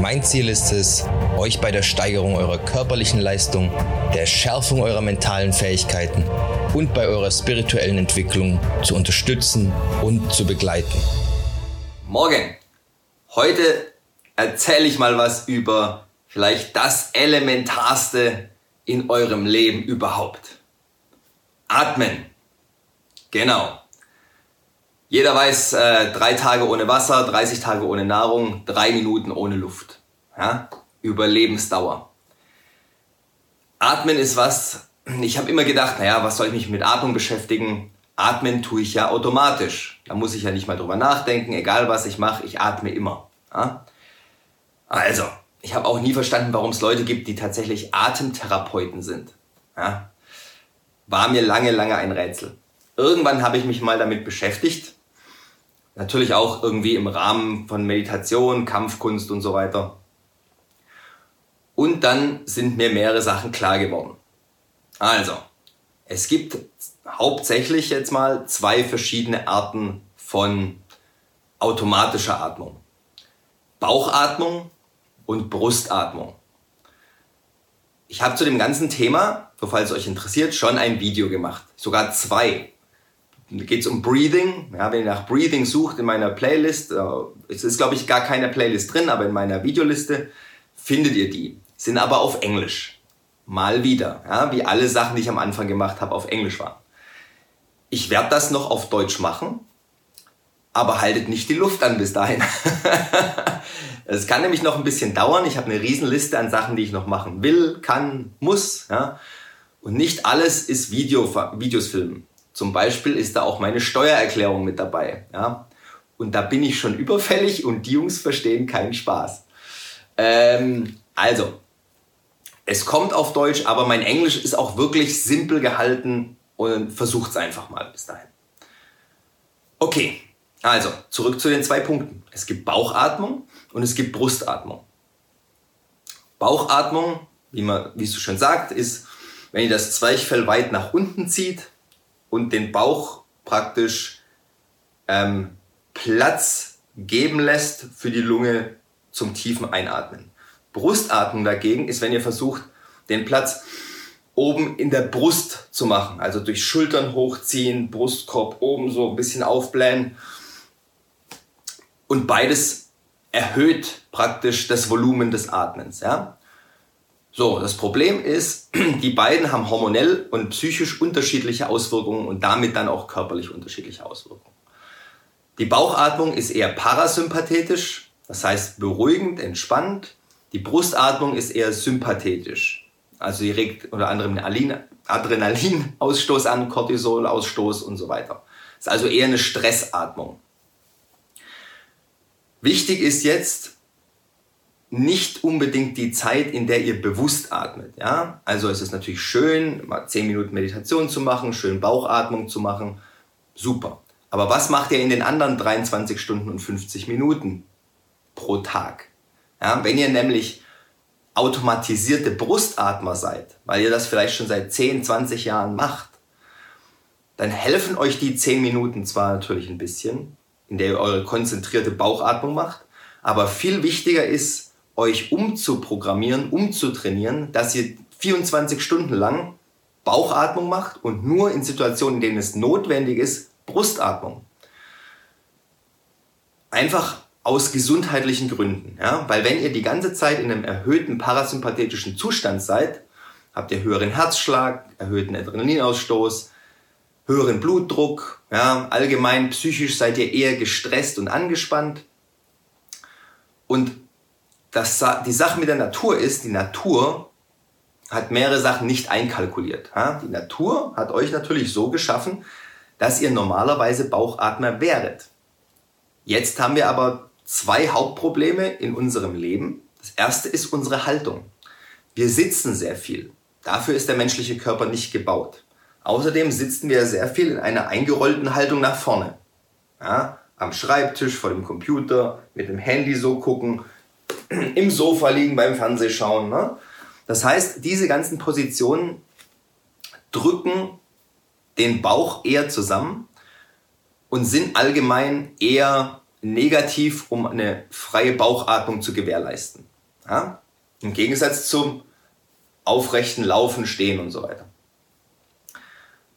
Mein Ziel ist es, euch bei der Steigerung eurer körperlichen Leistung, der Schärfung eurer mentalen Fähigkeiten und bei eurer spirituellen Entwicklung zu unterstützen und zu begleiten. Morgen. Heute erzähle ich mal was über vielleicht das Elementarste in eurem Leben überhaupt. Atmen. Genau. Jeder weiß, äh, drei Tage ohne Wasser, 30 Tage ohne Nahrung, drei Minuten ohne Luft. Ja? Überlebensdauer. Atmen ist was, ich habe immer gedacht, naja, was soll ich mich mit Atmung beschäftigen? Atmen tue ich ja automatisch. Da muss ich ja nicht mal drüber nachdenken, egal was ich mache, ich atme immer. Ja? Also, ich habe auch nie verstanden, warum es Leute gibt, die tatsächlich Atemtherapeuten sind. Ja? War mir lange, lange ein Rätsel. Irgendwann habe ich mich mal damit beschäftigt. Natürlich auch irgendwie im Rahmen von Meditation, Kampfkunst und so weiter. Und dann sind mir mehrere Sachen klar geworden. Also, es gibt hauptsächlich jetzt mal zwei verschiedene Arten von automatischer Atmung. Bauchatmung und Brustatmung. Ich habe zu dem ganzen Thema, so falls es euch interessiert, schon ein Video gemacht. Sogar zwei. Geht es um Breathing. Ja, wenn ihr nach Breathing sucht in meiner Playlist, äh, es ist glaube ich gar keine Playlist drin, aber in meiner Videoliste findet ihr die. Sind aber auf Englisch. Mal wieder, ja, wie alle Sachen, die ich am Anfang gemacht habe, auf Englisch waren. Ich werde das noch auf Deutsch machen, aber haltet nicht die Luft an bis dahin. Es kann nämlich noch ein bisschen dauern. Ich habe eine Riesenliste an Sachen, die ich noch machen will, kann, muss. Ja. Und nicht alles ist Video, Videos filmen. Zum Beispiel ist da auch meine Steuererklärung mit dabei. Ja. Und da bin ich schon überfällig und die Jungs verstehen keinen Spaß. Ähm, also, es kommt auf Deutsch, aber mein Englisch ist auch wirklich simpel gehalten und versucht es einfach mal bis dahin. Okay, also zurück zu den zwei Punkten. Es gibt Bauchatmung und es gibt Brustatmung. Bauchatmung, wie, man, wie es so schön sagt, ist, wenn ihr das Zwerchfell weit nach unten zieht und den Bauch praktisch ähm, Platz geben lässt für die Lunge zum tiefen Einatmen. Brustatmung dagegen ist, wenn ihr versucht, den Platz oben in der Brust zu machen. Also durch Schultern hochziehen, Brustkorb oben so ein bisschen aufblähen. Und beides erhöht praktisch das Volumen des Atmens. Ja? So, das Problem ist, die beiden haben hormonell und psychisch unterschiedliche Auswirkungen und damit dann auch körperlich unterschiedliche Auswirkungen. Die Bauchatmung ist eher parasympathetisch, das heißt beruhigend, entspannt. Die Brustatmung ist eher sympathetisch. Also sie regt unter anderem den Adrenalinausstoß an, Cortisolausstoß und so weiter. Ist also eher eine Stressatmung. Wichtig ist jetzt nicht unbedingt die Zeit, in der ihr bewusst atmet. Ja? Also es ist natürlich schön, mal 10 Minuten Meditation zu machen, schön Bauchatmung zu machen. Super. Aber was macht ihr in den anderen 23 Stunden und 50 Minuten pro Tag? Ja, wenn ihr nämlich automatisierte Brustatmer seid, weil ihr das vielleicht schon seit 10, 20 Jahren macht, dann helfen euch die 10 Minuten zwar natürlich ein bisschen, in der ihr eure konzentrierte Bauchatmung macht, aber viel wichtiger ist, euch umzuprogrammieren, umzutrainieren, dass ihr 24 Stunden lang Bauchatmung macht und nur in Situationen, in denen es notwendig ist, Brustatmung. Einfach aus gesundheitlichen Gründen. Ja? Weil wenn ihr die ganze Zeit in einem erhöhten parasympathetischen Zustand seid, habt ihr höheren Herzschlag, erhöhten Adrenalinausstoß, höheren Blutdruck, ja? allgemein psychisch seid ihr eher gestresst und angespannt. Und das, die Sache mit der Natur ist, die Natur hat mehrere Sachen nicht einkalkuliert. Die Natur hat euch natürlich so geschaffen, dass ihr normalerweise Bauchatmer wäret. Jetzt haben wir aber zwei Hauptprobleme in unserem Leben. Das erste ist unsere Haltung. Wir sitzen sehr viel. Dafür ist der menschliche Körper nicht gebaut. Außerdem sitzen wir sehr viel in einer eingerollten Haltung nach vorne. Ja, am Schreibtisch, vor dem Computer, mit dem Handy so gucken, im Sofa liegen, beim Fernsehschauen. Ne? Das heißt, diese ganzen Positionen drücken den Bauch eher zusammen und sind allgemein eher negativ, um eine freie Bauchatmung zu gewährleisten. Ja? Im Gegensatz zum aufrechten Laufen, Stehen und so weiter.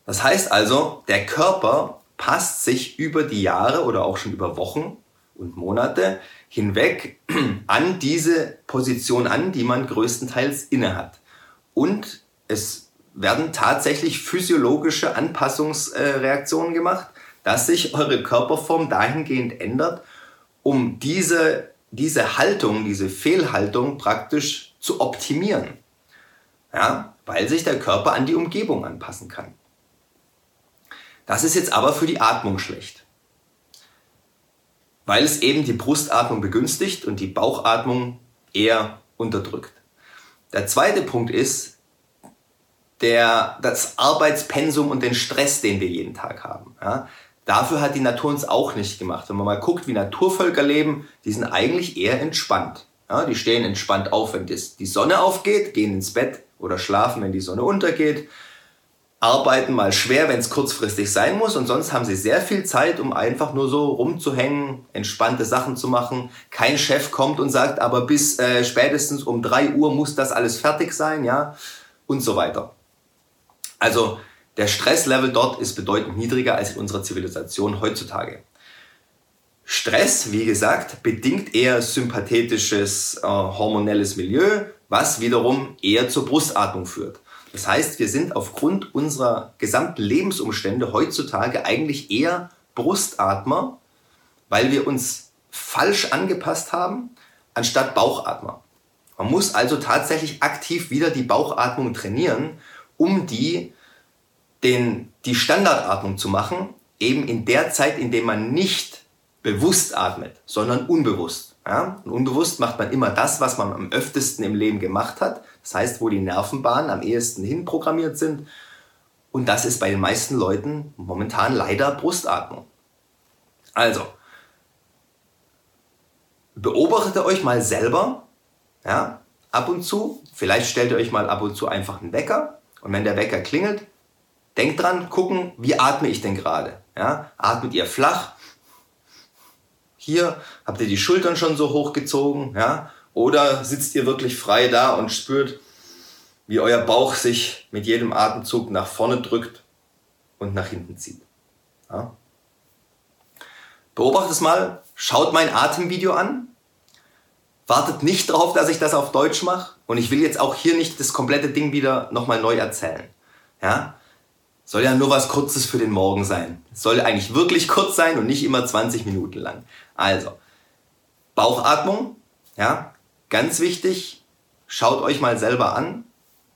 Das heißt also, der Körper passt sich über die Jahre oder auch schon über Wochen und Monate hinweg an diese Position an, die man größtenteils innehat. Und es werden tatsächlich physiologische Anpassungsreaktionen gemacht, dass sich eure Körperform dahingehend ändert, um diese, diese Haltung, diese Fehlhaltung praktisch zu optimieren. Ja, weil sich der Körper an die Umgebung anpassen kann. Das ist jetzt aber für die Atmung schlecht. Weil es eben die Brustatmung begünstigt und die Bauchatmung eher unterdrückt. Der zweite Punkt ist der, das Arbeitspensum und den Stress, den wir jeden Tag haben. Ja, dafür hat die Natur uns auch nicht gemacht. Wenn man mal guckt, wie Naturvölker leben, die sind eigentlich eher entspannt. Ja, die stehen entspannt auf, wenn die Sonne aufgeht, gehen ins Bett oder schlafen, wenn die Sonne untergeht arbeiten mal schwer, wenn es kurzfristig sein muss und sonst haben sie sehr viel Zeit, um einfach nur so rumzuhängen, entspannte Sachen zu machen. Kein Chef kommt und sagt, aber bis äh, spätestens um drei Uhr muss das alles fertig sein, ja, und so weiter. Also der Stresslevel dort ist bedeutend niedriger als in unserer Zivilisation heutzutage. Stress, wie gesagt, bedingt eher sympathetisches äh, hormonelles Milieu, was wiederum eher zur Brustatmung führt. Das heißt, wir sind aufgrund unserer gesamten Lebensumstände heutzutage eigentlich eher Brustatmer, weil wir uns falsch angepasst haben, anstatt Bauchatmer. Man muss also tatsächlich aktiv wieder die Bauchatmung trainieren, um die, den, die Standardatmung zu machen, eben in der Zeit, in der man nicht bewusst atmet, sondern unbewusst. Ja? Und unbewusst macht man immer das, was man am öftesten im Leben gemacht hat. Das heißt, wo die Nervenbahnen am ehesten hinprogrammiert sind. Und das ist bei den meisten Leuten momentan leider Brustatmung. Also, beobachtet euch mal selber, ja, ab und zu. Vielleicht stellt ihr euch mal ab und zu einfach einen Wecker. Und wenn der Wecker klingelt, denkt dran, gucken, wie atme ich denn gerade? Ja, atmet ihr flach? Hier habt ihr die Schultern schon so hochgezogen, ja? Oder sitzt ihr wirklich frei da und spürt, wie euer Bauch sich mit jedem Atemzug nach vorne drückt und nach hinten zieht. Ja? Beobachtet es mal, schaut mein Atemvideo an, wartet nicht darauf, dass ich das auf Deutsch mache und ich will jetzt auch hier nicht das komplette Ding wieder nochmal neu erzählen. Ja? Soll ja nur was Kurzes für den Morgen sein. Soll eigentlich wirklich kurz sein und nicht immer 20 Minuten lang. Also, Bauchatmung, ja, Ganz wichtig, schaut euch mal selber an.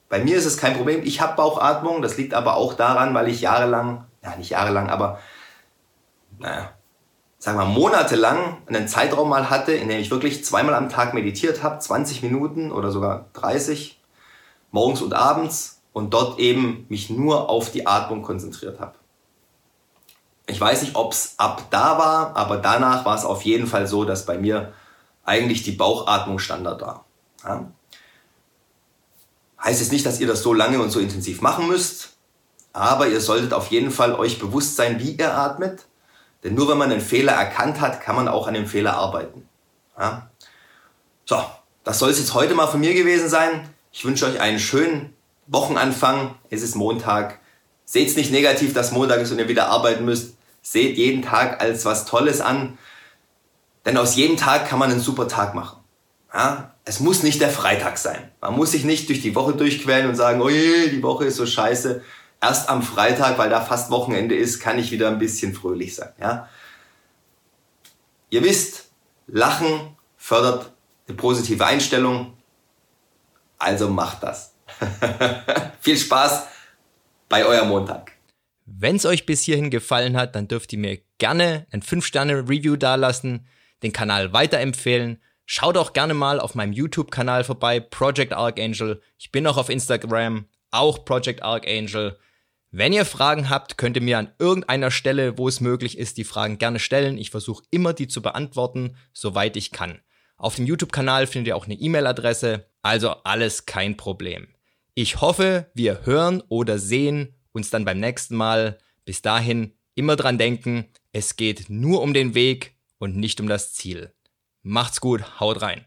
Bei mir ist es kein Problem. Ich habe Bauchatmung. Das liegt aber auch daran, weil ich jahrelang, ja nicht jahrelang, aber naja, sagen wir monatelang einen Zeitraum mal hatte, in dem ich wirklich zweimal am Tag meditiert habe, 20 Minuten oder sogar 30, morgens und abends und dort eben mich nur auf die Atmung konzentriert habe. Ich weiß nicht, ob es ab da war, aber danach war es auf jeden Fall so, dass bei mir eigentlich die Bauchatmung Standard da. Ja? Heißt jetzt nicht, dass ihr das so lange und so intensiv machen müsst, aber ihr solltet auf jeden Fall euch bewusst sein, wie ihr atmet. Denn nur wenn man einen Fehler erkannt hat, kann man auch an dem Fehler arbeiten. Ja? So, das soll es jetzt heute mal von mir gewesen sein. Ich wünsche euch einen schönen Wochenanfang. Es ist Montag. Seht es nicht negativ, dass Montag ist und ihr wieder arbeiten müsst. Seht jeden Tag als was Tolles an. Denn aus jedem Tag kann man einen super Tag machen. Ja? Es muss nicht der Freitag sein. Man muss sich nicht durch die Woche durchquälen und sagen, oh je, die Woche ist so scheiße. Erst am Freitag, weil da fast Wochenende ist, kann ich wieder ein bisschen fröhlich sein. Ja? Ihr wisst, Lachen fördert eine positive Einstellung. Also macht das. Viel Spaß bei eurem Montag. Wenn es euch bis hierhin gefallen hat, dann dürft ihr mir gerne ein 5-Sterne-Review dalassen den Kanal weiterempfehlen. Schaut auch gerne mal auf meinem YouTube-Kanal vorbei, Project Archangel. Ich bin auch auf Instagram, auch Project Archangel. Wenn ihr Fragen habt, könnt ihr mir an irgendeiner Stelle, wo es möglich ist, die Fragen gerne stellen. Ich versuche immer, die zu beantworten, soweit ich kann. Auf dem YouTube-Kanal findet ihr auch eine E-Mail-Adresse, also alles kein Problem. Ich hoffe, wir hören oder sehen uns dann beim nächsten Mal. Bis dahin immer dran denken, es geht nur um den Weg und nicht um das Ziel. Macht's gut, haut rein.